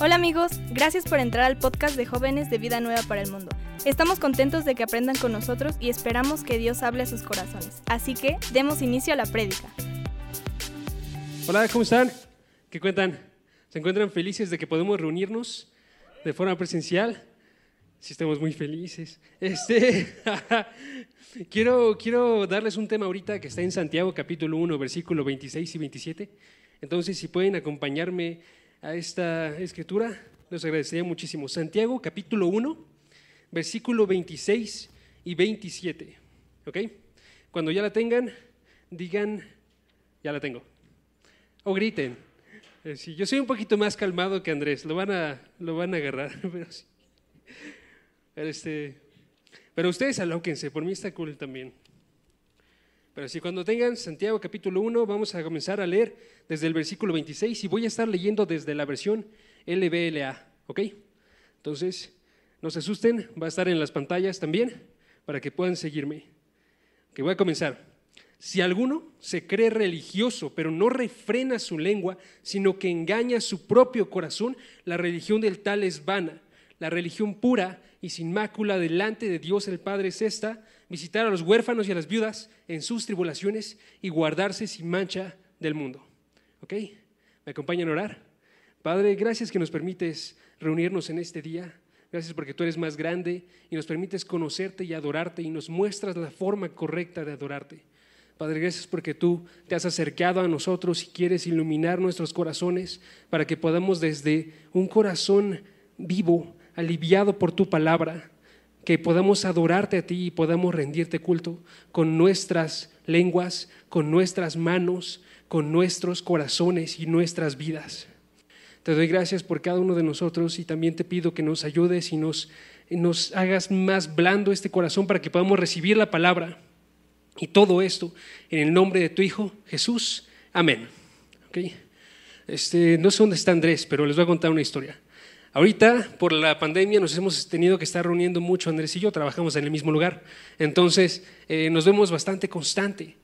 Hola amigos, gracias por entrar al podcast de jóvenes de Vida Nueva para el Mundo. Estamos contentos de que aprendan con nosotros y esperamos que Dios hable a sus corazones. Así que demos inicio a la prédica. Hola, ¿cómo están? ¿Qué cuentan? ¿Se encuentran felices de que podemos reunirnos de forma presencial? Sí, estamos muy felices. Este, quiero, quiero darles un tema ahorita que está en Santiago capítulo 1, versículo 26 y 27. Entonces, si pueden acompañarme a esta escritura, les agradecería muchísimo. Santiago capítulo 1, versículo 26 y 27. ¿Ok? Cuando ya la tengan, digan, ya la tengo. O griten. Eh, sí, yo soy un poquito más calmado que Andrés, lo van a, lo van a agarrar, pero sí. Este, pero ustedes alóquense, por mí está cool también. Pero si cuando tengan Santiago capítulo 1, vamos a comenzar a leer desde el versículo 26 y voy a estar leyendo desde la versión LBLA, ¿ok? Entonces, no se asusten, va a estar en las pantallas también para que puedan seguirme. Que voy a comenzar. Si alguno se cree religioso, pero no refrena su lengua, sino que engaña su propio corazón, la religión del tal es vana. La religión pura y sin mácula delante de Dios el Padre es esta, visitar a los huérfanos y a las viudas en sus tribulaciones y guardarse sin mancha del mundo. ¿Ok? ¿Me acompañan a orar? Padre, gracias que nos permites reunirnos en este día. Gracias porque tú eres más grande y nos permites conocerte y adorarte y nos muestras la forma correcta de adorarte. Padre, gracias porque tú te has acercado a nosotros y quieres iluminar nuestros corazones para que podamos desde un corazón vivo aliviado por tu palabra, que podamos adorarte a ti y podamos rendirte culto con nuestras lenguas, con nuestras manos, con nuestros corazones y nuestras vidas. Te doy gracias por cada uno de nosotros y también te pido que nos ayudes y nos, hagas más blando este corazón para que podamos recibir la palabra. Y todo esto en el nombre de tu Hijo Jesús. Amén. ¿Okay? Este, no sé dónde está Andrés, pero les voy a contar una historia. Ahorita, por la pandemia, nos hemos tenido que estar reuniendo mucho, Andrés y yo, trabajamos en el mismo lugar. Entonces, eh, nos vemos bastante constante.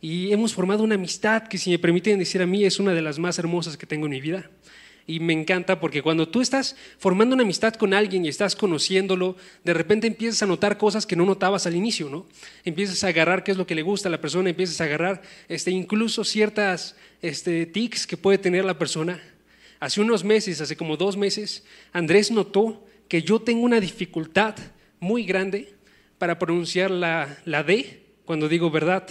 Y hemos formado una amistad que, si me permiten decir a mí, es una de las más hermosas que tengo en mi vida. Y me encanta porque cuando tú estás formando una amistad con alguien y estás conociéndolo, de repente empiezas a notar cosas que no notabas al inicio, ¿no? Empiezas a agarrar qué es lo que le gusta a la persona, empiezas a agarrar este, incluso ciertas este, tics que puede tener la persona Hace unos meses, hace como dos meses, Andrés notó que yo tengo una dificultad muy grande para pronunciar la, la D cuando digo verdad.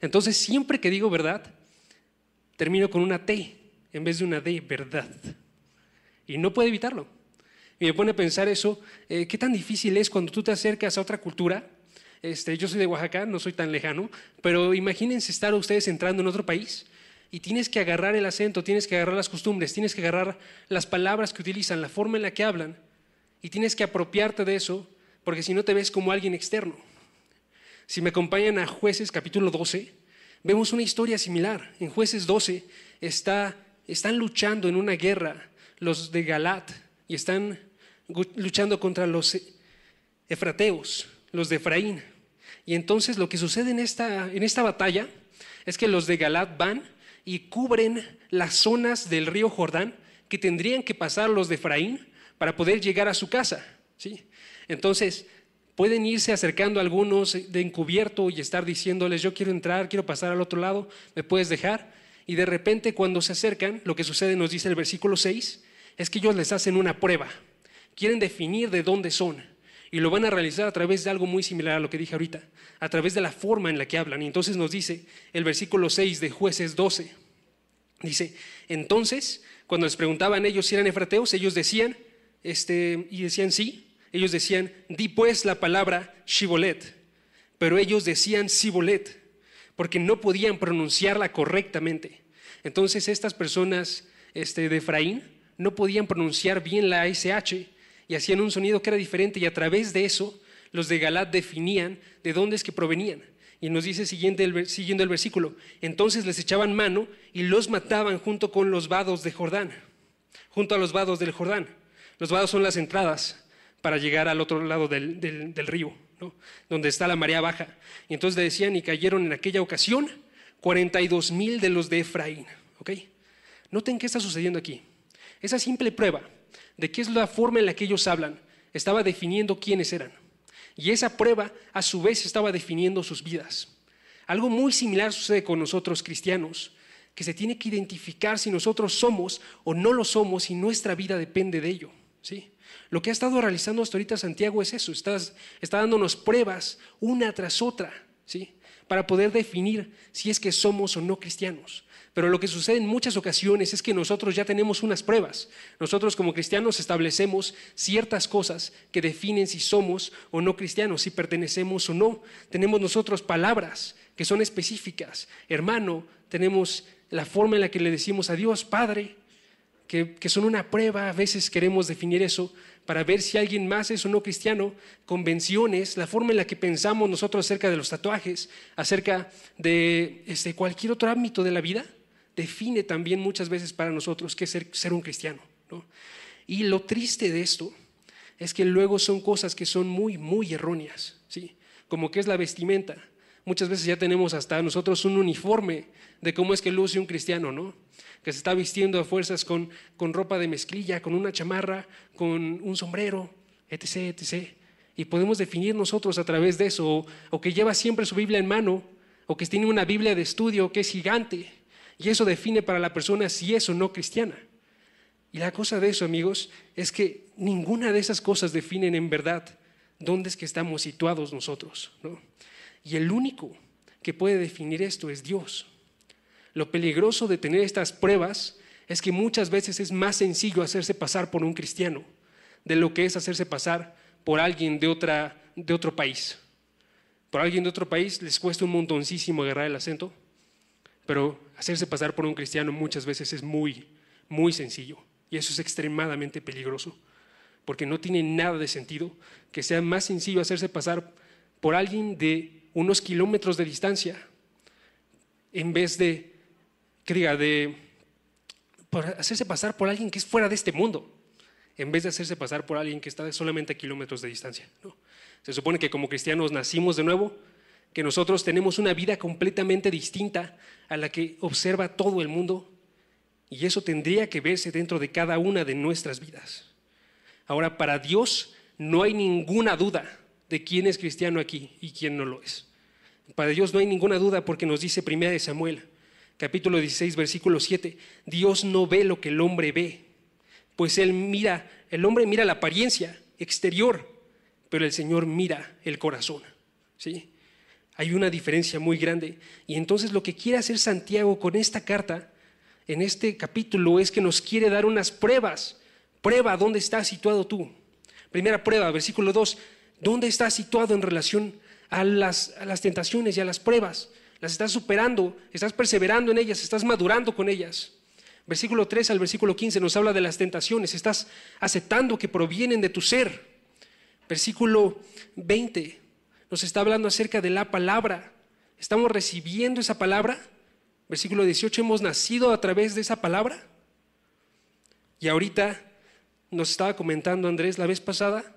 Entonces, siempre que digo verdad, termino con una T en vez de una D, verdad. Y no puedo evitarlo. Y me pone a pensar eso, eh, qué tan difícil es cuando tú te acercas a otra cultura. Este, yo soy de Oaxaca, no soy tan lejano, pero imagínense estar ustedes entrando en otro país y tienes que agarrar el acento, tienes que agarrar las costumbres, tienes que agarrar las palabras que utilizan, la forma en la que hablan, y tienes que apropiarte de eso, porque si no te ves como alguien externo. Si me acompañan a jueces capítulo 12, vemos una historia similar. En jueces 12 está, están luchando en una guerra los de Galat y están luchando contra los efrateos, los de Efraín. Y entonces lo que sucede en esta, en esta batalla es que los de Galat van y cubren las zonas del río Jordán que tendrían que pasar los de Efraín para poder llegar a su casa. ¿sí? Entonces, pueden irse acercando algunos de encubierto y estar diciéndoles, yo quiero entrar, quiero pasar al otro lado, ¿me puedes dejar? Y de repente cuando se acercan, lo que sucede, nos dice el versículo 6, es que ellos les hacen una prueba. Quieren definir de dónde son. Y lo van a realizar a través de algo muy similar a lo que dije ahorita, a través de la forma en la que hablan. Y entonces nos dice el versículo 6 de jueces 12. Dice, entonces, cuando les preguntaban ellos si eran efrateos, ellos decían, este, y decían sí, ellos decían, di pues la palabra shibolet, pero ellos decían sibolet, porque no podían pronunciarla correctamente. Entonces estas personas este, de Efraín no podían pronunciar bien la SH y hacían un sonido que era diferente y a través de eso los de Galat definían de dónde es que provenían. Y nos dice siguiendo el, versículo, entonces les echaban mano y los mataban junto con los vados de Jordán, junto a los vados del Jordán. Los vados son las entradas para llegar al otro lado del, del, río, donde está la marea baja. Y entonces decían, y cayeron en aquella ocasión 42 mil de los de Efraín. ¿ok? Noten qué está sucediendo aquí. esa simple prueba de qué es la forma en la que ellos hablan, estaba definiendo quiénes eran. Y esa prueba a su vez estaba definiendo sus vidas. Algo muy similar sucede con nosotros cristianos, que se tiene que identificar si nosotros somos o no lo somos y nuestra vida depende de ello. ¿sí? Lo que ha estado realizando hasta ahorita Santiago es eso, está, está dándonos pruebas una tras otra, ¿sí? para poder definir si es que somos o no cristianos. Pero lo que sucede en muchas ocasiones es que nosotros ya tenemos unas pruebas. Nosotros como cristianos establecemos ciertas cosas que definen si somos o no cristianos, si pertenecemos o no. Tenemos nosotros palabras que son específicas. Hermano, tenemos la forma en la que le decimos a Dios, Padre, que, que son una prueba. A veces queremos definir eso para ver si alguien más es o no cristiano. Convenciones, la forma en la que pensamos nosotros acerca de los tatuajes, acerca de este, cualquier otro ámbito de la vida define también muchas veces para nosotros qué es ser, un cristiano. Y lo triste de esto es que luego son cosas que son muy, muy erróneas, ¿sí? como que es la vestimenta. Muchas veces ya tenemos hasta nosotros un uniforme de cómo es que luce un cristiano, ¿no? que se está vistiendo a fuerzas con, con ropa de mezclilla, con una chamarra, con un sombrero, etc., etc. Y podemos definir nosotros a través de eso, o que lleva siempre su Biblia en mano, o que tiene una Biblia de estudio que es gigante, y eso define para la persona si es o no cristiana. Y la cosa de eso, amigos, es que ninguna de esas cosas definen en verdad dónde es que estamos situados nosotros. Y el único que puede definir esto es Dios. Lo peligroso de tener estas pruebas es que muchas veces es más sencillo hacerse pasar por un cristiano de lo que es hacerse pasar por alguien de, otra, de otro país. Por alguien de otro país les cuesta un montoncísimo agarrar el acento pero hacerse pasar por un cristiano muchas veces es muy, muy sencillo. Y eso es extremadamente peligroso. Porque no tiene nada de sentido que sea más sencillo hacerse pasar por alguien de unos kilómetros de distancia en vez de, que diga, de hacerse pasar por alguien que es fuera de este mundo, en vez de hacerse pasar por alguien que está solamente a kilómetros de distancia. Se supone que como cristianos nacimos de nuevo, que nosotros tenemos una vida completamente distinta a la que observa todo el mundo y eso tendría que verse dentro de cada una de nuestras vidas. Ahora, para Dios no hay ninguna duda de quién es cristiano aquí y quién no lo es. Para Dios no hay ninguna duda porque nos dice Primera de Samuel, capítulo 16, versículo 7, Dios no ve lo que el hombre ve, pues él mira, el hombre mira la apariencia exterior, pero el Señor mira el corazón. ¿Sí? Hay una diferencia muy grande. Y entonces lo que quiere hacer Santiago con esta carta, en este capítulo, es que nos quiere dar unas pruebas. Prueba dónde estás situado tú. Primera prueba, versículo 2, ¿dónde estás situado en relación a las, a las tentaciones y a las pruebas? ¿Las estás superando? ¿Estás perseverando en ellas? ¿Estás madurando con ellas? Versículo 3 al versículo 15 nos habla de las tentaciones. Estás aceptando que provienen de tu ser. Versículo 20 nos está hablando acerca de la palabra. ¿Estamos recibiendo esa palabra? Versículo 18, hemos nacido a través de esa palabra. Y ahorita nos estaba comentando Andrés la vez pasada,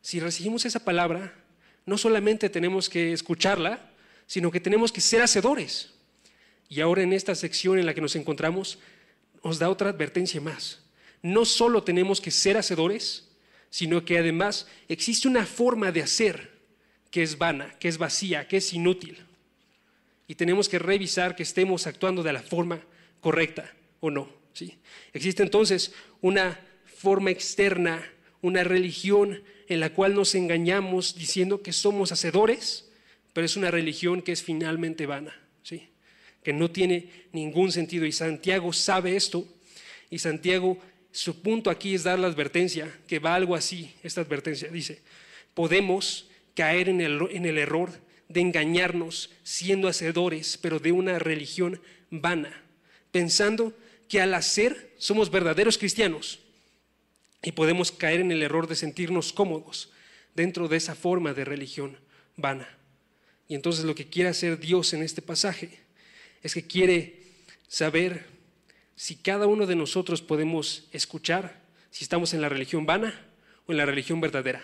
si recibimos esa palabra, no solamente tenemos que escucharla, sino que tenemos que ser hacedores. Y ahora en esta sección en la que nos encontramos, nos da otra advertencia más. No solo tenemos que ser hacedores, sino que además existe una forma de hacer que es vana, que es vacía, que es inútil. Y tenemos que revisar que estemos actuando de la forma correcta o no. ¿sí? Existe entonces una forma externa, una religión en la cual nos engañamos diciendo que somos hacedores, pero es una religión que es finalmente vana, ¿sí? que no tiene ningún sentido. Y Santiago sabe esto, y Santiago, su punto aquí es dar la advertencia, que va algo así, esta advertencia, dice, podemos caer en el, en el error de engañarnos siendo hacedores, pero de una religión vana, pensando que al hacer somos verdaderos cristianos y podemos caer en el error de sentirnos cómodos dentro de esa forma de religión vana. Y entonces lo que quiere hacer Dios en este pasaje es que quiere saber si cada uno de nosotros podemos escuchar si estamos en la religión vana o en la religión verdadera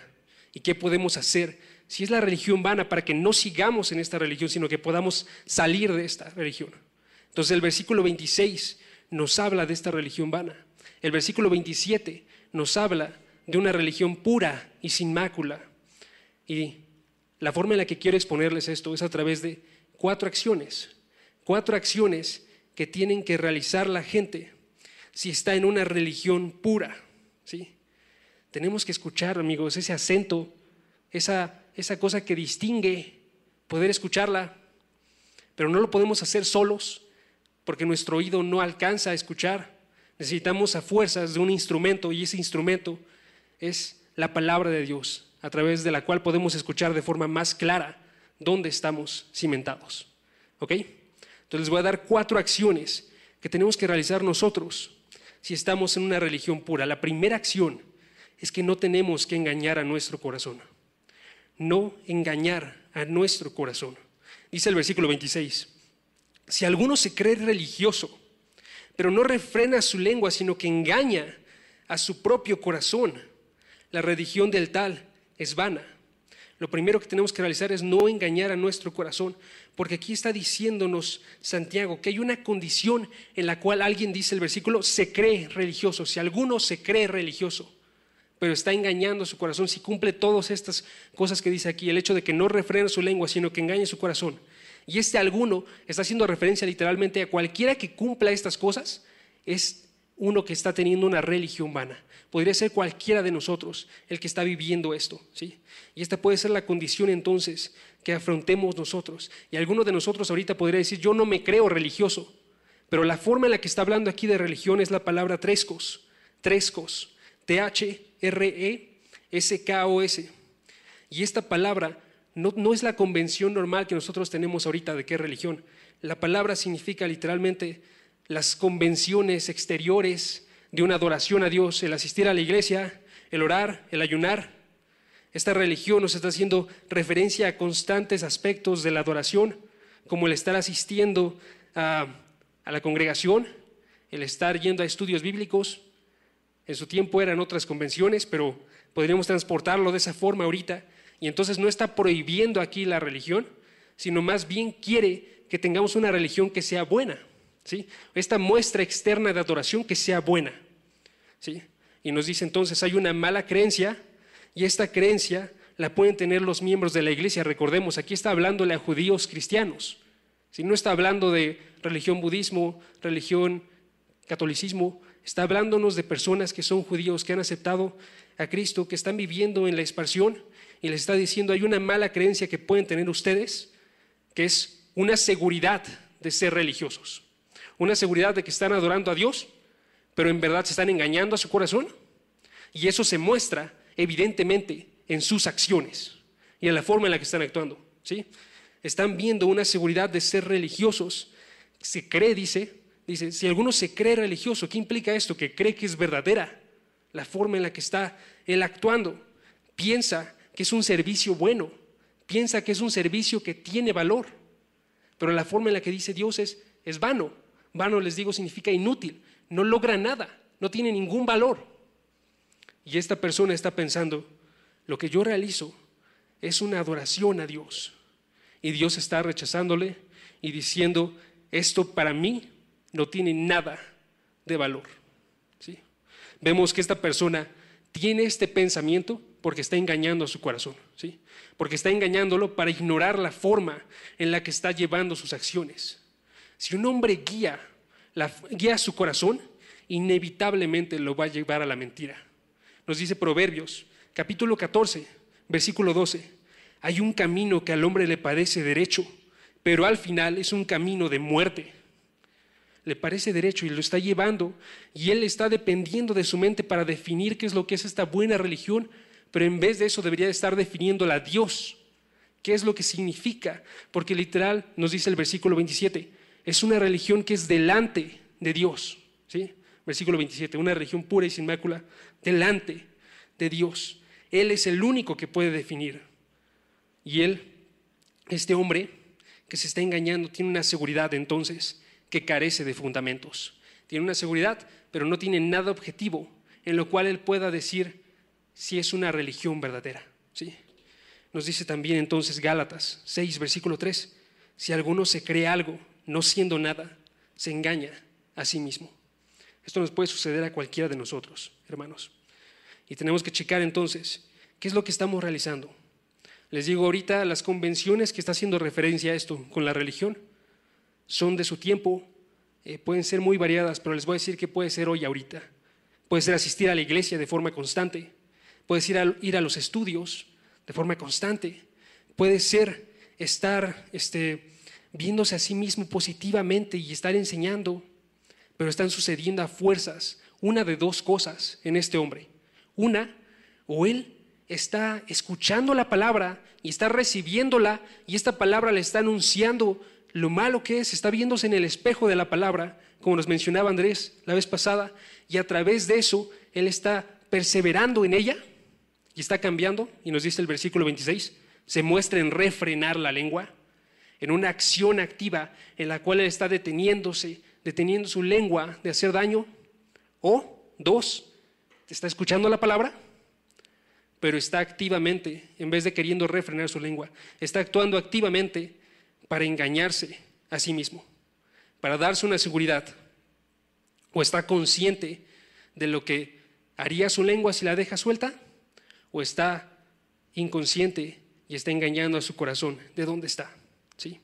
y qué podemos hacer si es la religión vana, para que no sigamos en esta religión, sino que podamos salir de esta religión. Entonces el versículo 26 nos habla de esta religión vana. El versículo 27 nos habla de una religión pura y sin mácula. Y la forma en la que quiero exponerles esto es a través de cuatro acciones. Cuatro acciones que tienen que realizar la gente si está en una religión pura. ¿sí? Tenemos que escuchar, amigos, ese acento, esa, esa cosa que distingue, poder escucharla, pero no lo podemos hacer solos porque nuestro oído no alcanza a escuchar. Necesitamos a fuerzas de un instrumento y ese instrumento es la palabra de Dios, a través de la cual podemos escuchar de forma más clara dónde estamos cimentados. ¿Ok? Entonces les voy a dar cuatro acciones que tenemos que realizar nosotros si estamos en una religión pura. La primera acción es que no tenemos que engañar a nuestro corazón. No engañar a nuestro corazón. Dice el versículo 26. Si alguno se cree religioso, pero no refrena su lengua, sino que engaña a su propio corazón, la religión del tal es vana. Lo primero que tenemos que realizar es no engañar a nuestro corazón, porque aquí está diciéndonos Santiago que hay una condición en la cual alguien dice el versículo, se cree religioso, si alguno se cree religioso, pero está engañando su corazón, si cumple todas estas cosas que dice aquí, el hecho de que no refrena su lengua, sino que engañe su corazón, y este alguno está haciendo referencia literalmente a cualquiera que cumpla estas cosas, es uno que está teniendo una religión vana. Podría ser cualquiera de nosotros el que está viviendo esto, ¿sí? Y esta puede ser la condición entonces que afrontemos nosotros. Y alguno de nosotros ahorita podría decir, yo no me creo religioso, pero la forma en la que está hablando aquí de religión es la palabra trescos, trescos, T-H-R-E-S-K-O-S. Y esta palabra no, no es la convención normal que nosotros tenemos ahorita de qué religión. La palabra significa literalmente las convenciones exteriores de una adoración a Dios, el asistir a la iglesia, el orar, el ayunar. Esta religión nos está haciendo referencia a constantes aspectos de la adoración, como el estar asistiendo a, a la congregación, el estar yendo a estudios bíblicos. En su tiempo eran otras convenciones, pero podríamos transportarlo de esa forma ahorita. Y entonces no está prohibiendo aquí la religión, sino más bien quiere que tengamos una religión que sea buena. Esta muestra externa de adoración que sea buena. ¿sí? Y nos dice entonces, hay una mala creencia y esta creencia la pueden tener los miembros de la iglesia. Recordemos, aquí está hablándole a judíos cristianos. Si no está hablando de religión budismo, religión catolicismo, está hablándonos de personas que son judíos, que han aceptado a Cristo, que están viviendo en la expansión y les está diciendo, hay una mala creencia que pueden tener ustedes, que es una seguridad de ser religiosos una seguridad de que están adorando a Dios, pero en verdad se están engañando a su corazón. Y eso se muestra evidentemente en sus acciones y en la forma en la que están actuando. ¿sí? Están viendo una seguridad de ser religiosos. Se cree, dice, dice, si alguno se cree religioso, ¿qué implica esto? Que cree que es verdadera la forma en la que está él actuando. Piensa que es un servicio bueno, piensa que es un servicio que tiene valor, pero la forma en la que dice Dios es, es vano, Vano, les digo, significa inútil, no logra nada, no tiene ningún valor. Y esta persona está pensando, lo que yo realizo es una adoración a Dios. Y Dios está rechazándole y diciendo, esto para mí no tiene nada de valor. Vemos que esta persona tiene este pensamiento porque está engañando a su corazón, ¿sí? porque está engañándolo para ignorar la forma en la que está llevando sus acciones. Si un hombre guía, guía su corazón, inevitablemente lo va a llevar a la mentira. Nos dice Proverbios, capítulo 14, versículo 12. Hay un camino que al hombre le parece derecho, pero al final es un camino de muerte. Le parece derecho y lo está llevando y él está dependiendo de su mente para definir qué es lo que es esta buena religión, pero en vez de eso debería estar definiéndola Dios. ¿Qué es lo que significa? Porque literal nos dice el versículo 27, es una religión que es delante de Dios. ¿sí? Versículo 27, una religión pura y sin mácula, delante de Dios. Él es el único que puede definir. Y él, este hombre que se está engañando, tiene una seguridad entonces que carece de fundamentos. Tiene una seguridad, pero no tiene nada objetivo en lo cual él pueda decir si es una religión verdadera. ¿sí? Nos dice también entonces Gálatas 6, versículo 3, si alguno se cree algo, no siendo nada, se engaña a sí mismo. Esto nos puede suceder a cualquiera de nosotros, hermanos. Y tenemos que checar entonces qué es lo que estamos realizando. Les digo ahorita, las convenciones que está haciendo referencia a esto con la religión son de su tiempo, eh, pueden ser muy variadas, pero les voy a decir que puede ser hoy, ahorita. Puede ser asistir a la iglesia de forma constante, puede ser ir a los estudios de forma constante, puede ser estar este, viéndose a sí mismo positivamente y estar enseñando, pero están sucediendo a fuerzas una de dos cosas en este hombre. Una, o él está escuchando la palabra y está recibiéndola y esta palabra le está anunciando lo malo que es, está viéndose en el espejo de la palabra, como nos mencionaba Andrés la vez pasada, y a través de eso él está perseverando en ella y está cambiando, y nos dice el versículo 26, se muestra en refrenar la lengua, en una acción activa en la cual él está deteniéndose, deteniendo su lengua de hacer daño, o dos, está escuchando la palabra, pero está activamente, en vez de queriendo refrenar su lengua, está actuando activamente para engañarse a sí mismo, para darse una seguridad, o está consciente de lo que haría su lengua si la deja suelta, o está inconsciente y está engañando a su corazón de dónde está. ¿sí?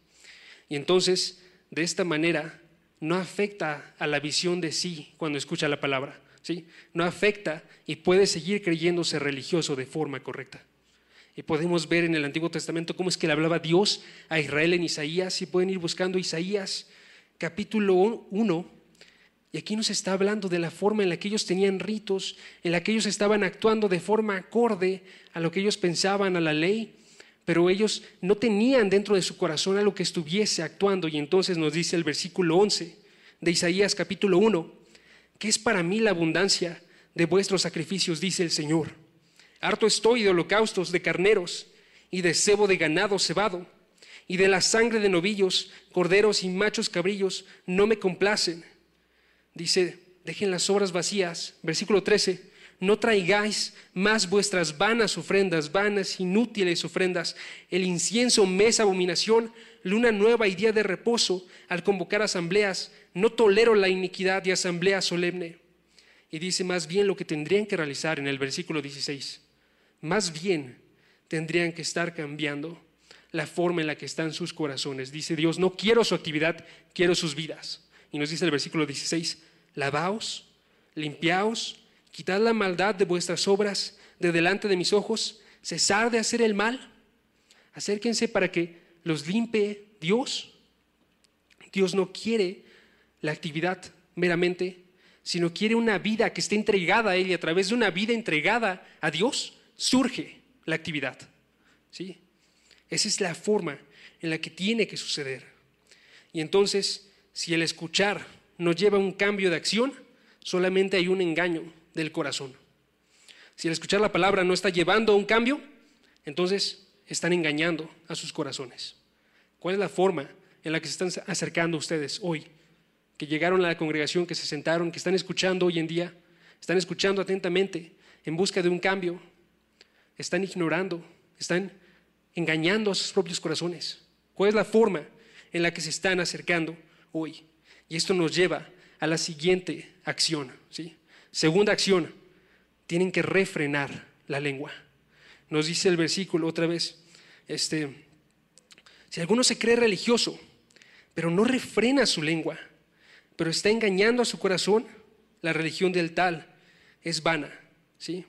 Y entonces, de esta manera, no afecta a la visión de sí cuando escucha la palabra. ¿sí? No afecta y puede seguir creyéndose religioso de forma correcta. Y podemos ver en el Antiguo Testamento cómo es que le hablaba Dios a Israel en Isaías. Y pueden ir buscando Isaías capítulo 1. Y aquí nos está hablando de la forma en la que ellos tenían ritos, en la que ellos estaban actuando de forma acorde a lo que ellos pensaban, a la ley. Pero ellos no tenían dentro de su corazón a lo que estuviese actuando. Y entonces nos dice el versículo 11 de Isaías capítulo 1, que es para mí la abundancia de vuestros sacrificios, dice el Señor Harto estoy de holocaustos de carneros y de cebo de ganado cebado y de la sangre de novillos, corderos y machos cabrillos no me complacen. Dice, dejen las obras vacías. Versículo 13, no traigáis más vuestras vanas ofrendas, vanas, inútiles ofrendas. El incienso me es abominación, luna nueva y día de reposo al convocar asambleas. No tolero la iniquidad y asamblea solemne. Y dice más bien lo que tendrían que realizar en el versículo 16 más bien tendrían que estar cambiando la forma en la que están sus corazones. Dice Dios, no quiero su actividad, quiero sus vidas. Y nos dice el versículo 16, lavaos, limpiaos, quitad la maldad de vuestras obras de delante de mis ojos, cesar de hacer el mal, acérquense para que los limpie Dios. Dios no quiere la actividad meramente, sino quiere una vida que esté entregada a Él y a través de una vida entregada a Dios surge la actividad. ¿sí? Esa es la forma en la que tiene que suceder. Y entonces, si el escuchar no lleva un cambio de acción, solamente hay un engaño del corazón. Si el escuchar la palabra no está llevando a un cambio, entonces están engañando a sus corazones. ¿Cuál es la forma en la que se están acercando ustedes hoy? Que llegaron a la congregación, que se sentaron, que están escuchando hoy en día, están escuchando atentamente en busca de un cambio, están ignorando, están engañando a sus propios corazones. ¿Cuál es la forma en la que se están acercando hoy? Y esto nos lleva a la siguiente acción. ¿sí? Segunda acción, tienen que refrenar la lengua. Nos dice el versículo otra vez, este, si alguno se cree religioso, pero no refrena su lengua, pero está engañando a su corazón, la religión del tal es vana. ¿sí?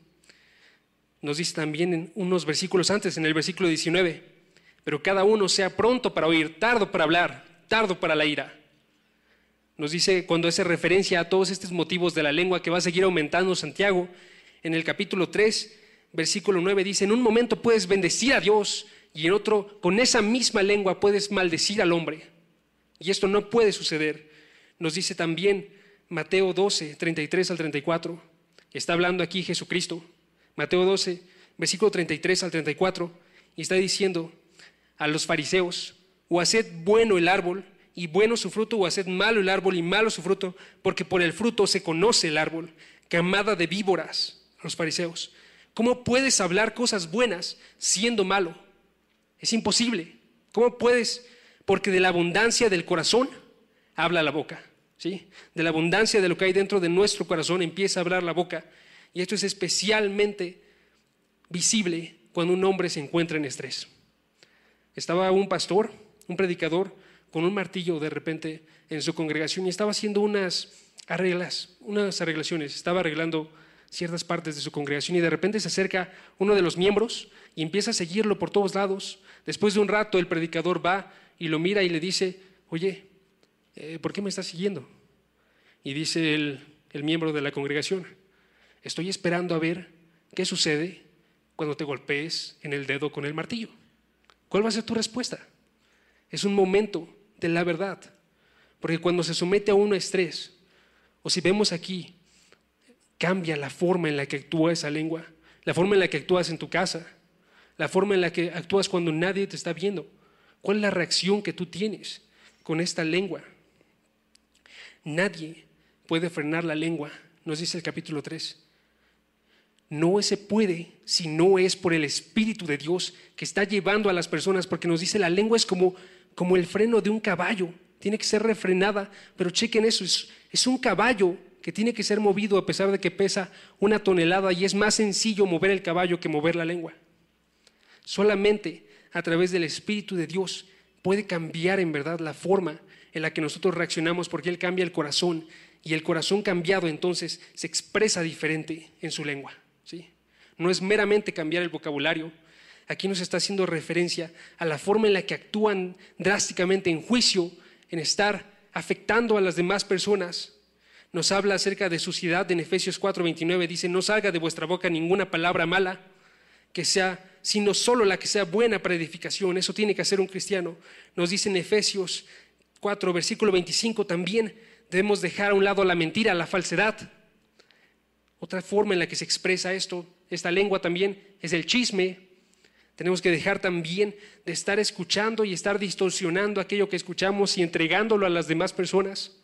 Nos dice también en unos versículos antes, en el versículo 19, pero cada uno sea pronto para oír, tardo para hablar, tardo para la ira. Nos dice cuando hace referencia a todos estos motivos de la lengua que va a seguir aumentando Santiago, en el capítulo 3, versículo 9 dice, en un momento puedes bendecir a Dios y en otro, con esa misma lengua puedes maldecir al hombre. Y esto no puede suceder. Nos dice también Mateo 12, 33 al 34, está hablando aquí Jesucristo. Mateo 12, versículo 33 al 34, y está diciendo a los fariseos, o haced bueno el árbol y bueno su fruto, o haced malo el árbol y malo su fruto, porque por el fruto se conoce el árbol, camada de víboras, los fariseos. ¿Cómo puedes hablar cosas buenas siendo malo? Es imposible. ¿Cómo puedes? Porque de la abundancia del corazón habla la boca. ¿sí? De la abundancia de lo que hay dentro de nuestro corazón empieza a hablar la boca. Y esto es especialmente visible cuando un hombre se encuentra en estrés. Estaba un pastor, un predicador, con un martillo de repente en su congregación y estaba haciendo unas arreglas, unas arreglaciones, estaba arreglando ciertas partes de su congregación y de repente se acerca uno de los miembros y empieza a seguirlo por todos lados. Después de un rato el predicador va y lo mira y le dice, oye, eh, ¿por qué me estás siguiendo? Y dice el, el miembro de la congregación, estoy esperando a ver qué sucede cuando te golpees en el dedo con el martillo. ¿Cuál va a ser tu respuesta? Es un momento de la verdad, porque cuando se somete a uno a estrés, o si vemos aquí, cambia la forma en la que actúa esa lengua, la forma en la que actúas en tu casa, la forma en la que actúas cuando nadie te está viendo. ¿Cuál es la reacción que tú tienes con esta lengua? Nadie puede frenar la lengua, nos dice el capítulo 3. No se puede si no es por el Espíritu de Dios que está llevando a las personas, porque nos dice la lengua es como, como el freno de un caballo, tiene que ser refrenada, pero chequen eso, es, es un caballo que tiene que ser movido a pesar de que pesa una tonelada y es más sencillo mover el caballo que mover la lengua. Solamente a través del Espíritu de Dios puede cambiar en verdad la forma en la que nosotros reaccionamos porque Él cambia el corazón y el corazón cambiado entonces se expresa diferente en su lengua. No es meramente cambiar el vocabulario. Aquí nos está haciendo referencia a la forma en la que actúan drásticamente en juicio, en estar afectando a las demás personas. Nos habla acerca de suciedad en Efesios 4:29. Dice, no salga de vuestra boca ninguna palabra mala, que sea, sino solo la que sea buena para edificación. Eso tiene que hacer un cristiano. Nos dice en Efesios 4, versículo 25 también debemos dejar a un lado la mentira, la falsedad. Otra forma en la que se expresa esto, esta lengua también, es el chisme. Tenemos que dejar también de estar escuchando y estar distorsionando aquello que escuchamos y entregándolo a las demás personas.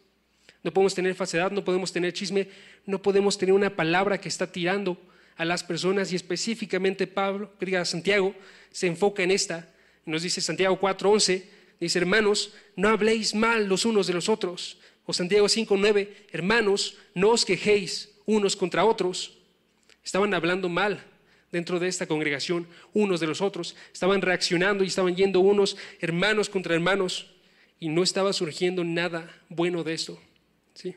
No podemos tener falsedad, no podemos tener chisme, no podemos tener una palabra que está tirando a las personas y específicamente Pablo, diga Santiago, se enfoca en esta. Nos dice Santiago 4:11, dice, hermanos, no habléis mal los unos de los otros. O Santiago 5:9, hermanos, no os quejéis unos contra otros. Estaban hablando mal dentro de esta congregación unos de los otros. Estaban reaccionando y estaban yendo unos hermanos contra hermanos y no estaba surgiendo nada bueno de esto. ¿sí?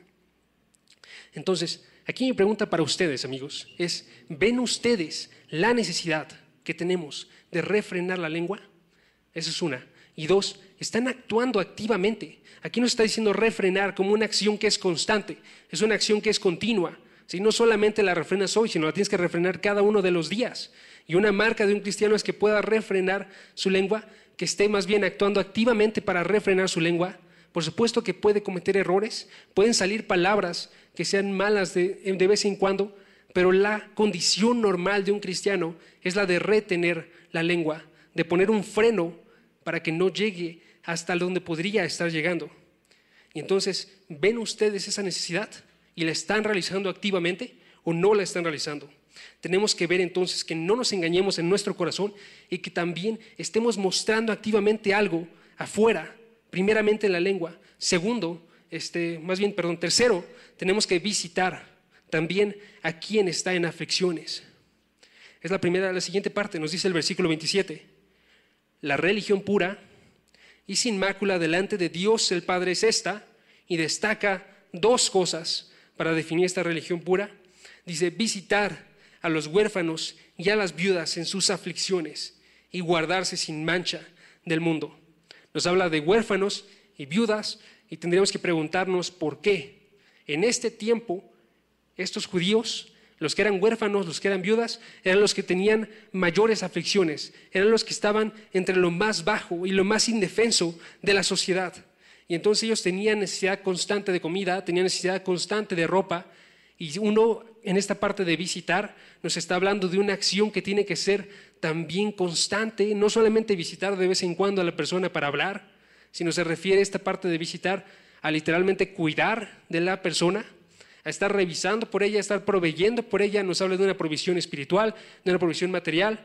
Entonces, aquí mi pregunta para ustedes, amigos, es, ¿ven ustedes la necesidad que tenemos de refrenar la lengua? Esa es una. Y dos, están actuando activamente. Aquí nos está diciendo refrenar como una acción que es constante, es una acción que es continua. Si no solamente la refrenas hoy, sino la tienes que refrenar cada uno de los días. Y una marca de un cristiano es que pueda refrenar su lengua, que esté más bien actuando activamente para refrenar su lengua. Por supuesto que puede cometer errores, pueden salir palabras que sean malas de, de vez en cuando, pero la condición normal de un cristiano es la de retener la lengua, de poner un freno para que no llegue hasta donde podría estar llegando. Y entonces, ¿ven ustedes esa necesidad? ¿Y la están realizando activamente o no la están realizando? Tenemos que ver entonces que no nos engañemos en nuestro corazón y que también estemos mostrando activamente algo afuera, primeramente en la lengua. Segundo, este, más bien, perdón, tercero, tenemos que visitar también a quien está en aflicciones. Es la primera, la siguiente parte, nos dice el versículo 27. La religión pura y sin mácula delante de Dios el Padre es esta, y destaca dos cosas para definir esta religión pura. Dice, visitar a los huérfanos y a las viudas en sus aflicciones y guardarse sin mancha del mundo. Nos habla de huérfanos y viudas y tendríamos que preguntarnos por qué. En este tiempo, estos judíos los que eran huérfanos, los que eran viudas, eran los que tenían mayores aflicciones, eran los que estaban entre lo más bajo y lo más indefenso de la sociedad. Y entonces ellos tenían necesidad constante de comida, tenían necesidad constante de ropa. Y uno en esta parte de visitar nos está hablando de una acción que tiene que ser también constante, no solamente visitar de vez en cuando a la persona para hablar, sino se refiere a esta parte de visitar a literalmente cuidar de la persona, a estar revisando por ella, a estar proveyendo por ella, nos habla de una provisión espiritual, de una provisión material,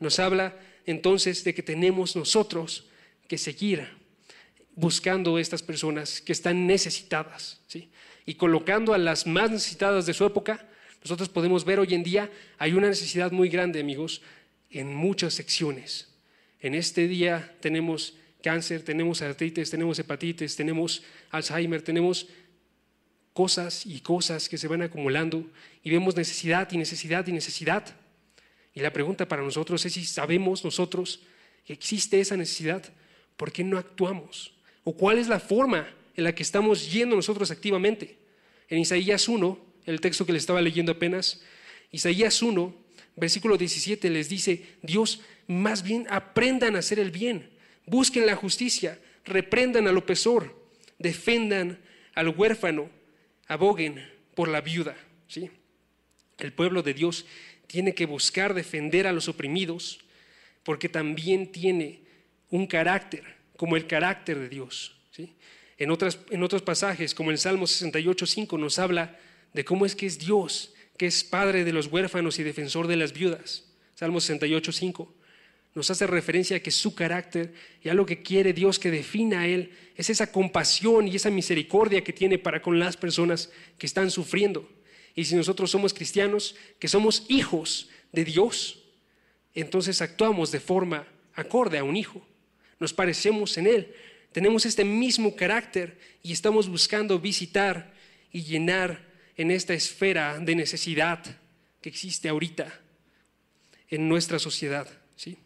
nos habla entonces de que tenemos nosotros que seguir buscando estas personas que están necesitadas, ¿sí? Y colocando a las más necesitadas de su época, nosotros podemos ver hoy en día hay una necesidad muy grande, amigos, en muchas secciones. En este día tenemos cáncer, tenemos artritis, tenemos hepatitis, tenemos Alzheimer, tenemos cosas y cosas que se van acumulando y vemos necesidad y necesidad y necesidad. Y la pregunta para nosotros es si sabemos nosotros que existe esa necesidad, ¿por qué no actuamos? ¿O cuál es la forma en la que estamos yendo nosotros activamente? En Isaías 1, el texto que le estaba leyendo apenas, Isaías 1, versículo 17 les dice, Dios, más bien aprendan a hacer el bien, busquen la justicia, reprendan al opresor, defendan al huérfano, aboguen por la viuda. ¿sí? El pueblo de Dios tiene que buscar defender a los oprimidos porque también tiene un carácter como el carácter de Dios. ¿sí? En, otras, en otros pasajes, como el Salmo 68.5, nos habla de cómo es que es Dios, que es Padre de los huérfanos y defensor de las viudas. Salmo 68.5 nos hace referencia a que su carácter y a lo que quiere Dios que defina a Él es esa compasión y esa misericordia que tiene para con las personas que están sufriendo. Y si nosotros somos cristianos, que somos hijos de Dios, entonces actuamos de forma acorde a un hijo nos parecemos en Él, tenemos este mismo carácter y estamos buscando visitar y llenar en esta esfera de necesidad que existe ahorita en nuestra sociedad. ¿sí?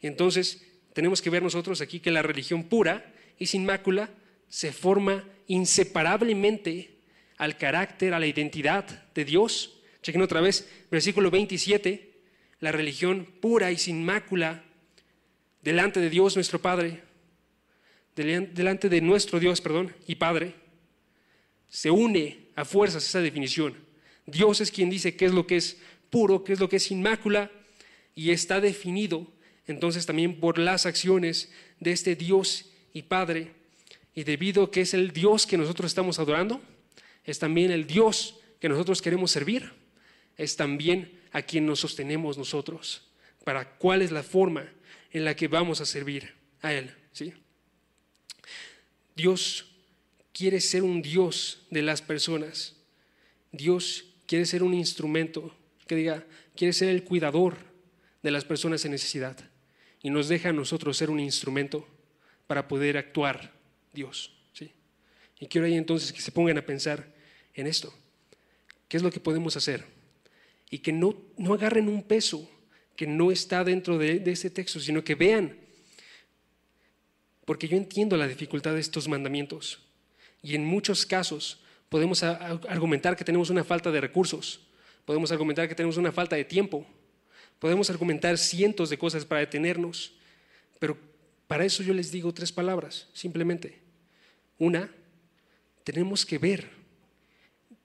Y entonces tenemos que ver nosotros aquí que la religión pura y sin mácula se forma inseparablemente al carácter, a la identidad de Dios. Chequen otra vez, versículo 27, la religión pura y sin mácula delante de Dios nuestro Padre, delante de nuestro Dios, perdón, y Padre, se une a fuerzas esa definición. Dios es quien dice qué es lo que es puro, qué es lo que es inmácula, y está definido entonces también por las acciones de este Dios y Padre. Y debido a que es el Dios que nosotros estamos adorando, es también el Dios que nosotros queremos servir, es también a quien nos sostenemos nosotros. Para cuál es la forma en la que vamos a servir a Él. ¿sí? Dios quiere ser un Dios de las personas. Dios quiere ser un instrumento que diga, quiere ser el cuidador de las personas en necesidad. Y nos deja a nosotros ser un instrumento para poder actuar Dios. ¿sí? Y quiero ahí entonces que se pongan a pensar en esto. ¿Qué es lo que podemos hacer? Y que no, no agarren un peso que no está dentro de, ese texto, sino que vean, porque yo entiendo la dificultad de estos mandamientos. Y en muchos casos podemos argumentar que tenemos una falta de recursos, podemos argumentar que tenemos una falta de tiempo, podemos argumentar cientos de cosas para detenernos, pero para eso yo les digo tres palabras, simplemente. Una, tenemos que ver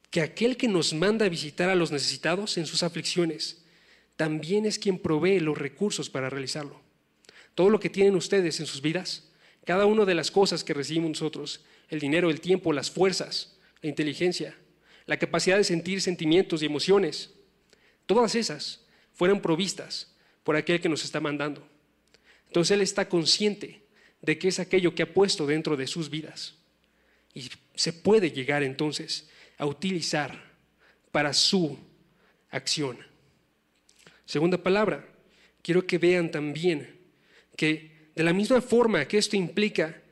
que aquel que nos manda visitar a los necesitados en sus aflicciones también es quien provee los recursos para realizarlo. Todo lo que tienen ustedes en sus vidas, cada una de las cosas que recibimos nosotros, el dinero, el tiempo, las fuerzas, la inteligencia, la capacidad de sentir sentimientos y emociones, todas esas fueron provistas por aquel que nos está mandando. Entonces Él está consciente de que es aquello que ha puesto dentro de sus vidas. Y se puede llegar entonces a utilizar para su acción. Segunda palabra, quiero que vean también que de la misma forma que esto implica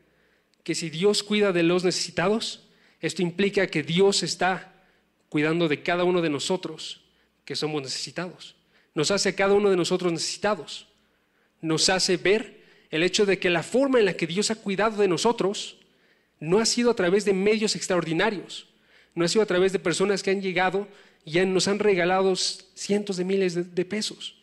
que si Dios cuida de los necesitados, esto implica que Dios está cuidando de cada uno de nosotros que somos necesitados. Nos hace a cada uno de nosotros necesitados. Nos hace ver el hecho de que la forma en la que Dios ha cuidado de nosotros no ha sido a través de medios extraordinarios, no ha sido a través de personas que han llegado ya nos han regalado cientos de miles de, pesos.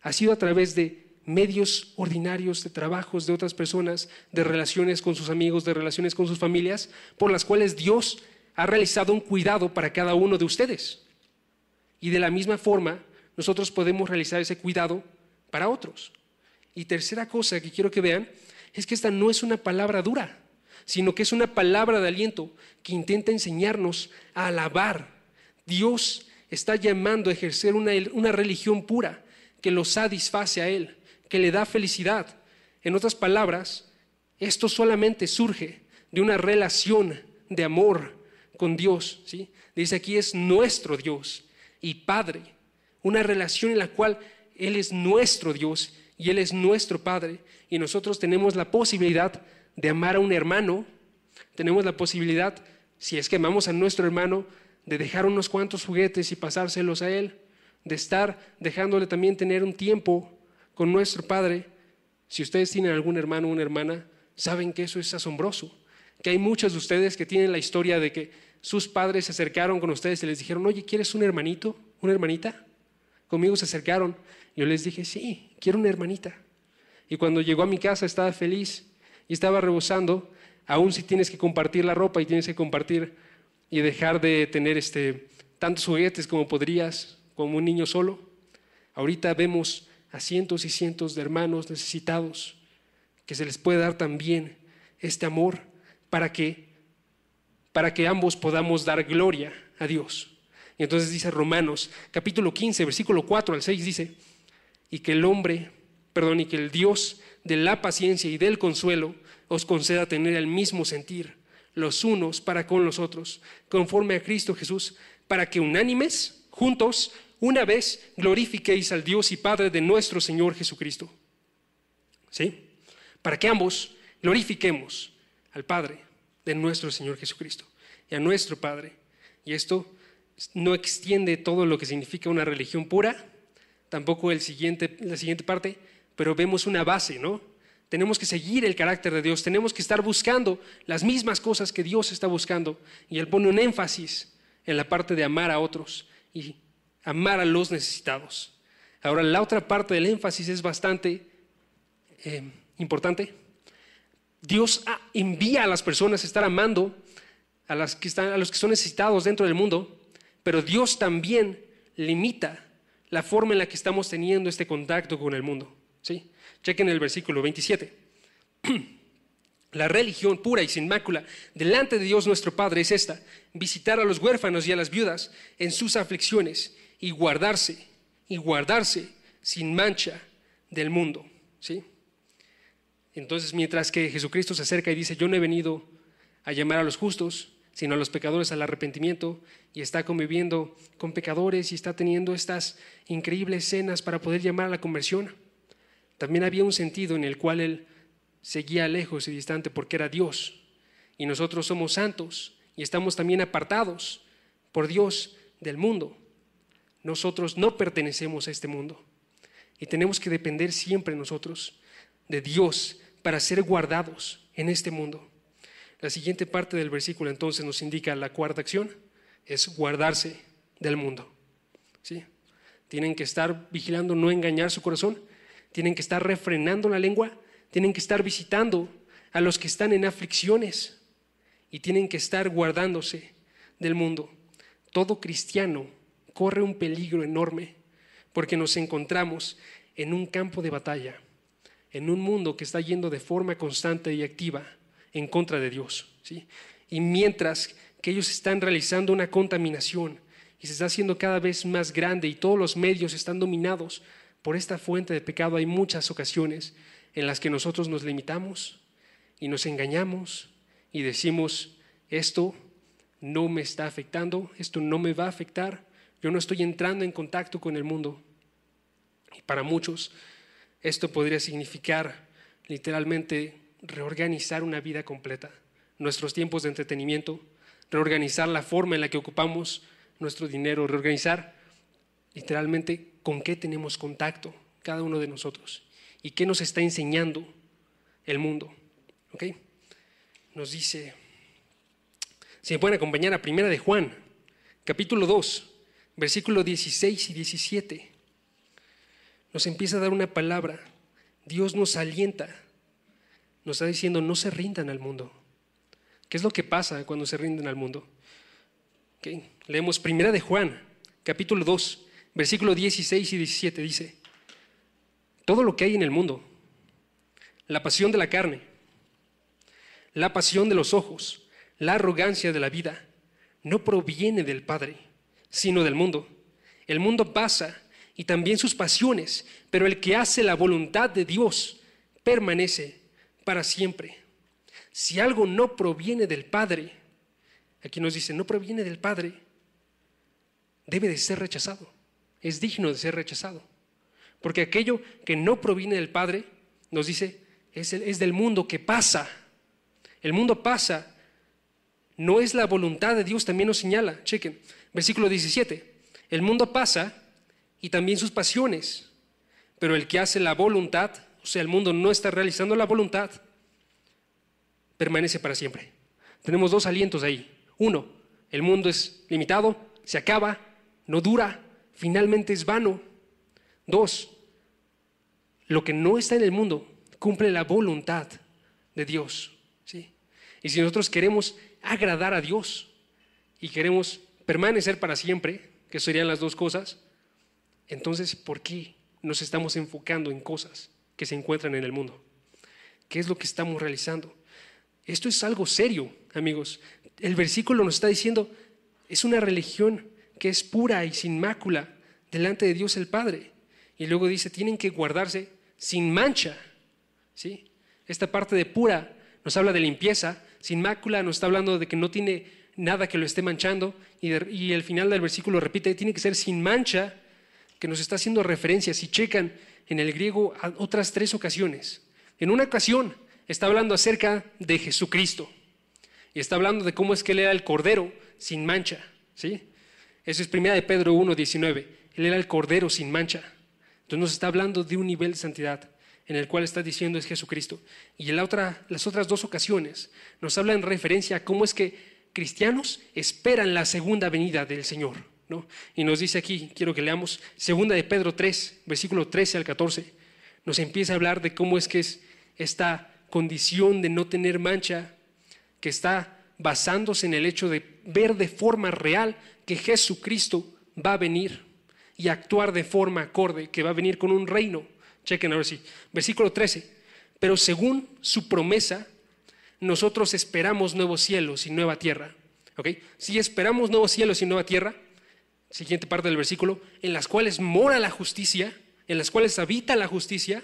Ha sido a través de medios ordinarios de trabajos de otras personas, de relaciones con sus amigos, de relaciones con sus familias, por las cuales Dios ha realizado un cuidado para cada uno de ustedes. Y de la misma forma, nosotros podemos realizar ese cuidado para otros. Y tercera cosa que quiero que vean es que esta no es una palabra dura, sino que es una palabra de aliento que intenta enseñarnos a alabar Dios está llamando a ejercer una, religión pura que lo satisface a Él, que le da felicidad. En otras palabras, Esto solamente surge de una relación de amor con Dios. ¿sí? Dice aquí es nuestro Dios y Padre. Una relación en la cual Él es nuestro Dios y Él es nuestro Padre. Y nosotros tenemos la posibilidad de amar a un hermano. Tenemos la posibilidad, si es que amamos a nuestro hermano, de dejar unos cuantos juguetes y pasárselos a Él. De estar dejándole también tener un tiempo con nuestro Padre. Si ustedes tienen algún hermano o una hermana, saben que eso es asombroso. Que hay muchos de ustedes que tienen la historia de que sus padres se acercaron con ustedes y les dijeron, oye, ¿quieres un hermanito? ¿Una hermanita? Conmigo se acercaron. Yo les dije, sí, quiero una hermanita. Y cuando llegó a mi casa estaba feliz y estaba rebosando, aún si tienes que compartir la ropa y tienes que compartir y dejar de tener este, tantos juguetes como podrías, como un niño solo. Ahorita vemos a cientos y cientos de hermanos necesitados que se les puede dar también este amor para que para que ambos podamos dar gloria a Dios. Y entonces dice Romanos, capítulo 15, versículo 4 al 6 dice, y que el hombre, perdón, y que el Dios de la paciencia y del consuelo os conceda tener el mismo sentir los unos para con los otros, conforme a Cristo Jesús, para que unánimes, juntos, una vez glorifiquéis al Dios y Padre de nuestro Señor Jesucristo. ¿Sí? Para que ambos glorifiquemos al Padre de nuestro Señor Jesucristo y a nuestro Padre. Y esto no extiende todo lo que significa una religión pura, tampoco el siguiente, la siguiente parte, pero vemos una base, ¿no? Tenemos que seguir el carácter de Dios, tenemos que estar buscando las mismas cosas que Dios está buscando. Y Él pone un énfasis en la parte de amar a otros y amar a los necesitados. Ahora, la otra parte del énfasis es bastante eh, importante Dios envía a las personas a estar amando a, las que están, a los que son necesitados dentro del mundo, pero Dios también limita la forma en la que estamos teniendo este contacto con el mundo. ¿sí? Chequen el versículo 27. La religión pura y sin mácula delante de Dios nuestro Padre es esta, visitar a los huérfanos y a las viudas en sus aflicciones y guardarse, y guardarse sin mancha del mundo. ¿sí? Entonces, mientras que Jesucristo se acerca y dice, yo no he venido a llamar a los justos, sino a los pecadores al arrepentimiento, y está conviviendo con pecadores y está teniendo estas increíbles escenas para poder llamar a la conversión, también había un sentido en el cual Él seguía lejos y distante porque era Dios, y nosotros somos santos y estamos también apartados por Dios del mundo. Nosotros no pertenecemos a este mundo y tenemos que depender siempre nosotros de Dios para ser guardados en este mundo. La siguiente parte del versículo entonces nos indica la cuarta acción, es guardarse del mundo. ¿Sí? Tienen que estar vigilando no engañar su corazón, tienen que estar refrenando la lengua, tienen que estar visitando a los que están en aflicciones y tienen que estar guardándose del mundo. Todo cristiano corre un peligro enorme porque nos encontramos en un campo de batalla en un mundo que está yendo de forma constante y activa en contra de Dios. ¿sí? Y mientras que ellos están realizando una contaminación y se está haciendo cada vez más grande y todos los medios están dominados por esta fuente de pecado, hay muchas ocasiones en las que nosotros nos limitamos y nos engañamos y decimos, esto no me está afectando, esto no me va a afectar, yo no estoy entrando en contacto con el mundo. Y para muchos esto podría significar literalmente reorganizar una vida completa, nuestros tiempos de entretenimiento, reorganizar la forma en la que ocupamos nuestro dinero, reorganizar literalmente con qué tenemos contacto cada uno de nosotros y qué nos está enseñando el mundo. ¿Ok? Nos dice, si me pueden acompañar a Primera de Juan, capítulo 2, versículo 16 y 17 nos empieza a dar una palabra. Dios nos alienta. Nos está diciendo, no se rindan al mundo. ¿Qué es lo que pasa cuando se rinden al mundo? Leemos Primera de Juan, capítulo 2, versículo 16 y 17. Dice, todo lo que hay en el mundo, la pasión de la carne, la pasión de los ojos, la arrogancia de la vida, no proviene del Padre, sino del mundo. El mundo pasa y también sus pasiones, pero el que hace la voluntad de Dios permanece para siempre. si algo no proviene del Padre, aquí nos dice, no proviene del Padre, debe de ser rechazado, es digno de ser rechazado. Porque aquello que no proviene del Padre, nos dice, es, es del mundo que pasa. El mundo pasa, no es la voluntad de Dios, también nos señala. Chequen, versículo 17. El mundo pasa y también sus pasiones, pero el que hace la voluntad, o sea, el mundo no está realizando la voluntad, permanece para siempre. Tenemos dos alientos ahí. Uno, el mundo es limitado, se acaba, no dura, finalmente es vano. Dos, lo que no está en el mundo cumple la voluntad de Dios. ¿sí? Y si nosotros queremos agradar a Dios y queremos permanecer para siempre, que serían las dos cosas, entonces, ¿por qué nos estamos enfocando en cosas que se encuentran en el mundo? ¿Qué es lo que estamos realizando? Esto es algo serio, amigos. El versículo nos está diciendo, es una religión que es pura y sin mácula delante de Dios el Padre. Y luego dice, tienen que guardarse sin mancha. ¿Sí? Esta parte de pura nos habla de limpieza, sin mácula nos está hablando de que no tiene nada que lo esté manchando, y, y el final del versículo repite, tiene que ser sin mancha, que nos está haciendo referencia, si checan en el griego a otras tres ocasiones. En una ocasión está hablando acerca de Jesucristo, y está hablando de cómo es que él era el cordero sin mancha, ¿sí? Eso es primera de Pedro 1, 19. Él era el cordero sin mancha. Entonces nos está hablando de un nivel de santidad en el cual está diciendo es Jesucristo. Y en las otras dos ocasiones nos habla en referencia a cómo es que cristianos esperan la segunda venida del Señor. ¿no? Y nos dice aquí, quiero que leamos, segunda de Pedro 3, versículo 13 al 14, nos empieza a hablar de cómo es que es esta condición de no tener mancha, que está basándose en el hecho de ver de forma real que Jesucristo va a venir y actuar de forma acorde, que va a venir con un reino Chequen ahora sí. Versículo 13. Pero según su promesa, nosotros esperamos nuevos cielos y nueva tierra. ¿Ok? Si esperamos nuevos cielos y nueva tierra, siguiente parte del versículo, en las cuales mora la justicia, en las cuales habita la justicia,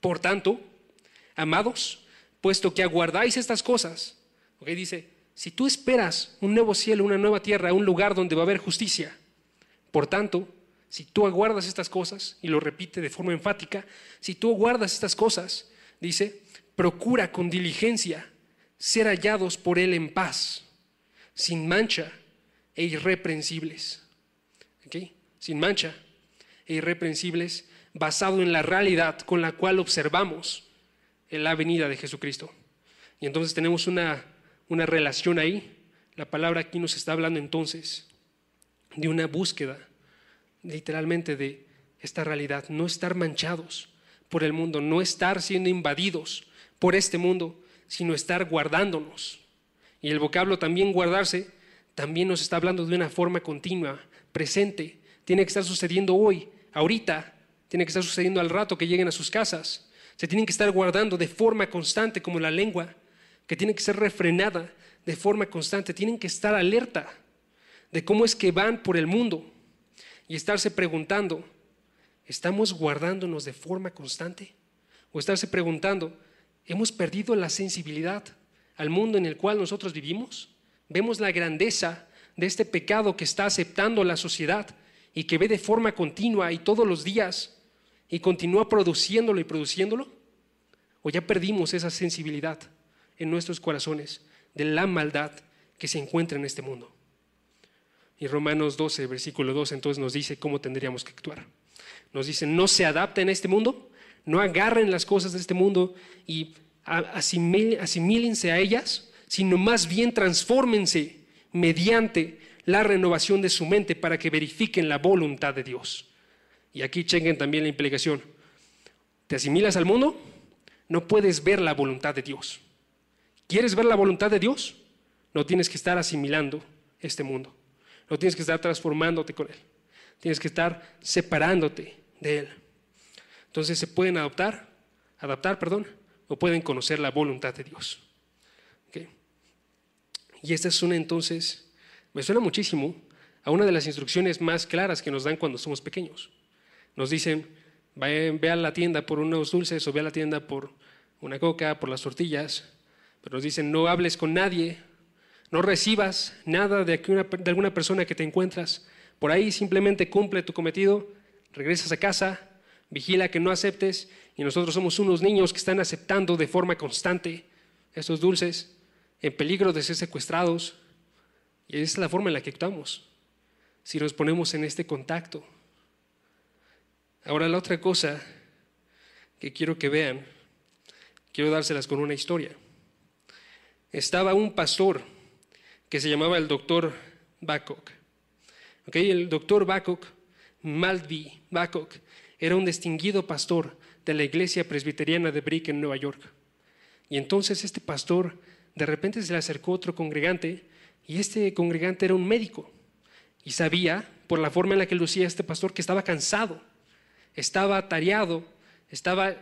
por tanto, amados, puesto que aguardáis estas cosas, ¿ok? Dice, si tú esperas un nuevo cielo, una nueva tierra, un lugar donde va a haber justicia, por tanto, si tú aguardas estas cosas, y lo repite de forma enfática, si tú aguardas estas cosas, dice, procura con diligencia ser hallados por Él en paz, sin mancha e irreprensibles. Sin mancha e irreprensibles, basado en la realidad con la cual observamos la venida de Jesucristo. Y entonces tenemos una, una relación ahí. La palabra aquí nos está hablando entonces de una búsqueda literalmente de esta realidad, no estar manchados por el mundo, no estar siendo invadidos por este mundo, sino estar guardándonos. Y el vocablo también guardarse también nos está hablando de una forma continua, presente. Tiene que estar sucediendo hoy, ahorita, tiene que estar sucediendo al rato que lleguen a sus casas. Se tienen que estar guardando de forma constante como la lengua, que tiene que ser refrenada de forma constante. Tienen que estar alerta de cómo es que van por el mundo y estarse preguntando, ¿estamos guardándonos de forma constante? O estarse preguntando, ¿hemos perdido la sensibilidad al mundo en el cual nosotros vivimos? ¿Vemos la grandeza de este pecado que está aceptando la sociedad y que ve de forma continua y todos los días y continúa produciéndolo y produciéndolo? ¿O ya perdimos esa sensibilidad en nuestros corazones de la maldad que se encuentra en este mundo? Y Romanos 12, versículo 2, entonces nos dice cómo tendríamos que actuar. Nos dice, no se adapten a este mundo, no agarren las cosas de este mundo y asimílense a ellas, sino más bien transfórmense mediante la renovación de su mente para que verifiquen la voluntad de Dios. Y aquí chequen también la implicación. ¿Te asimilas al mundo? No puedes ver la voluntad de Dios. ¿Quieres ver la voluntad de Dios? No tienes que estar asimilando este mundo. No tienes que estar transformándote con Él. Tienes que estar separándote de Él. Entonces se pueden adoptar, adaptar, perdón, o pueden conocer la voluntad de Dios. Y esta es una entonces, me suena muchísimo a una de las instrucciones más claras que nos dan cuando somos pequeños. Nos dicen, ve a la tienda por unos dulces o ve a la tienda por una coca, por las tortillas, Pero nos dicen, no hables con nadie, no recibas nada de, de alguna persona que te encuentras. Por ahí simplemente cumple tu cometido, regresas a casa, vigila que no aceptes y nosotros somos unos niños que están aceptando de forma constante estos dulces en peligro de ser secuestrados. Y esa es la forma en la que actuamos, si nos ponemos en este contacto. Ahora la otra cosa que quiero que vean, quiero dárselas con una historia. Estaba un pastor que se llamaba el doctor Babcock. El doctor Babcock, Malvi Babcock, era un distinguido pastor de la iglesia presbiteriana de Brick en Nueva York. Y entonces este pastor de repente se le acercó otro congregante y este congregante era un médico y sabía por la forma en la que lucía este pastor que estaba cansado, estaba tareado, estaba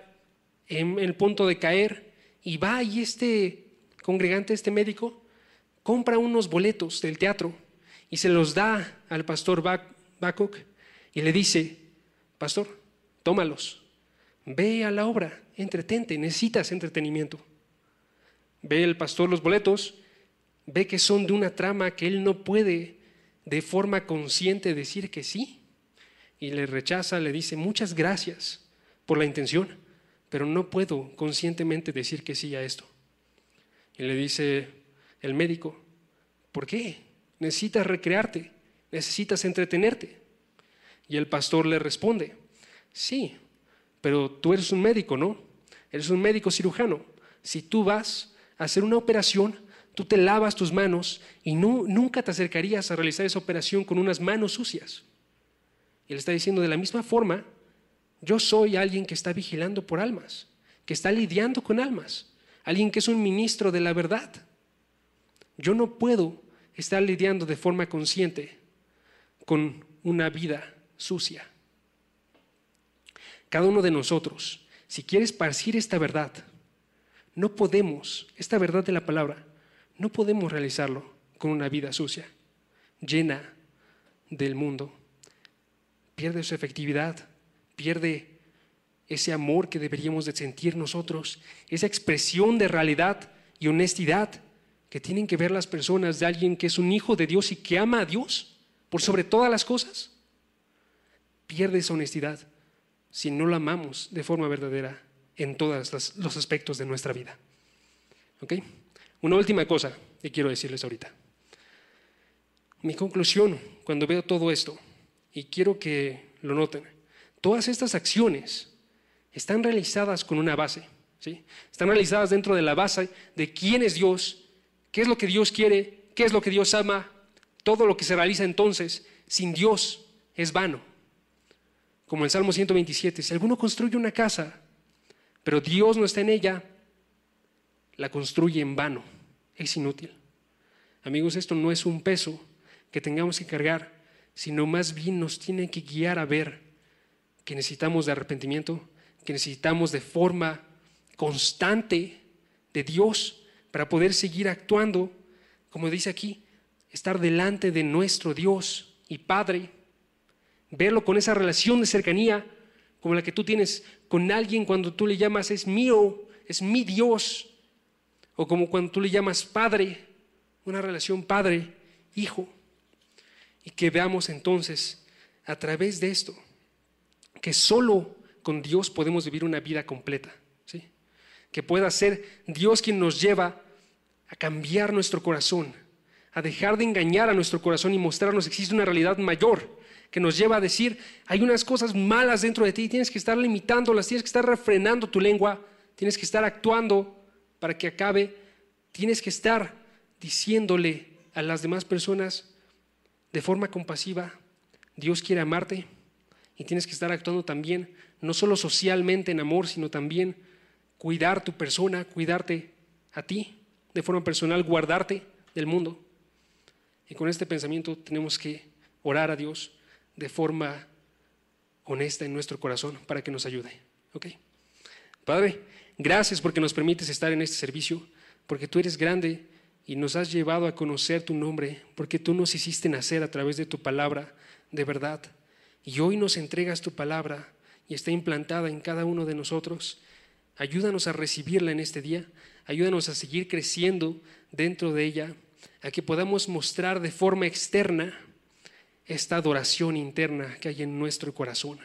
en el punto de caer y va y este congregante, este médico, compra unos boletos del teatro y se los da al pastor Babcock y le dice, pastor, tómalos, ve a la obra, entretente, necesitas entretenimiento. Ve el pastor los boletos, ve que son de una trama que él no puede de forma consciente decir que sí. Y le rechaza, le dice, muchas gracias por la intención, pero no puedo conscientemente decir que sí a esto. Y le dice el médico, ¿por qué? Necesitas recrearte, necesitas entretenerte. Y el pastor le responde, sí, pero tú eres un médico, ¿no? Eres un médico cirujano. Si tú vas hacer una operación, tú te lavas tus manos y nunca te acercarías a realizar esa operación con unas manos sucias. Y él está diciendo, de la misma forma, yo soy alguien que está vigilando por almas, que está lidiando con almas, alguien que es un ministro de la verdad. Yo no puedo estar lidiando de forma consciente con una vida sucia. Cada uno de nosotros, si quiere esparcir esta verdad, no podemos, esta verdad de la palabra, no podemos realizarlo con una vida sucia, llena del mundo. Pierde su efectividad, pierde ese amor que deberíamos de sentir nosotros, esa expresión de realidad y honestidad que tienen que ver las personas de alguien que es un hijo de Dios y que ama a Dios por sobre todas las cosas. Pierde esa honestidad si no la amamos de forma verdadera en todos los aspectos de nuestra vida. ¿Ok? Una última cosa que quiero decirles ahorita. Mi conclusión cuando veo todo esto, y quiero que lo noten, todas estas acciones están realizadas con una base. ¿sí? Están realizadas dentro de la base de quién es Dios, qué es lo que Dios quiere, qué es lo que Dios ama. Todo lo que se realiza entonces sin Dios es vano. Como el Salmo 127, si alguno construye una casa pero Dios no está en ella, la construye en vano, es inútil. Amigos, esto no es un peso que tengamos que cargar, sino más bien nos tiene que guiar a ver que necesitamos de arrepentimiento, que necesitamos de forma constante de Dios para poder seguir actuando, como dice aquí, estar delante de nuestro Dios y Padre, verlo con esa relación de cercanía como la que tú tienes con alguien cuando tú le llamas es mío, es mi Dios, o como cuando tú le llamas Padre, una relación Padre-Hijo, y que veamos entonces a través de esto que solo con Dios podemos vivir una vida completa, ¿sí? que pueda ser Dios quien nos lleva a cambiar nuestro corazón, a dejar de engañar a nuestro corazón y mostrarnos que existe una realidad mayor que nos lleva a decir, hay unas cosas malas dentro de ti, tienes que estar limitándolas, tienes que estar refrenando tu lengua, tienes que estar actuando para que acabe, tienes que estar diciéndole a las demás personas de forma compasiva, Dios quiere amarte y tienes que estar actuando también, no solo socialmente en amor, sino también cuidar tu persona, cuidarte a ti de forma personal, guardarte del mundo. Y con este pensamiento tenemos que orar a Dios de forma honesta en nuestro corazón para que nos ayude. ¿Ok? Padre, gracias porque nos permites estar en este servicio, porque tú eres grande y nos has llevado a conocer tu nombre, porque tú nos hiciste nacer a través de tu palabra de verdad. Y hoy nos entregas tu palabra y está implantada en cada uno de nosotros. Ayúdanos a recibirla en este día. Ayúdanos a seguir creciendo dentro de ella, a que podamos mostrar de forma externa esta adoración interna que hay en nuestro corazón.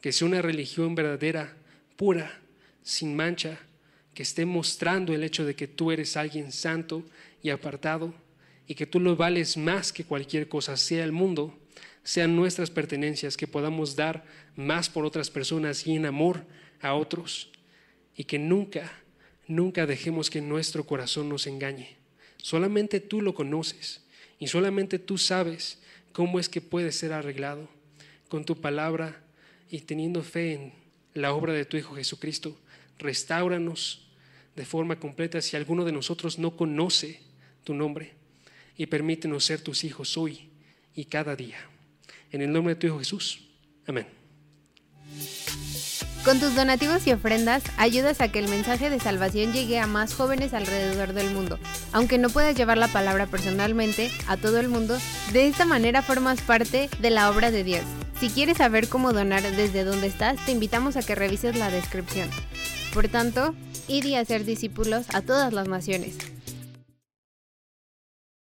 Que sea una religión verdadera, pura, sin mancha, que esté mostrando el hecho de que tú eres alguien santo y apartado y que tú lo vales más que cualquier cosa, sea el mundo, sean nuestras pertenencias, que podamos dar más por otras personas y en amor a otros y que nunca, nunca dejemos que nuestro corazón nos engañe. Solamente tú lo conoces y solamente tú sabes cómo es que puede ser arreglado con tu palabra y teniendo fe en la obra de tu Hijo Jesucristo. Restauranos de forma completa si alguno de nosotros no conoce tu nombre y permítenos ser tus hijos hoy y cada día. En el nombre de tu Hijo Jesús. Amén. Con tus donativos y ofrendas ayudas a que el mensaje de salvación llegue a más jóvenes alrededor del mundo. Aunque no puedas llevar la palabra personalmente a todo el mundo, de esta manera formas parte de la obra de Dios. Si quieres saber cómo donar desde donde estás, te invitamos a que revises la descripción. Por tanto, id y hacer discípulos a todas las naciones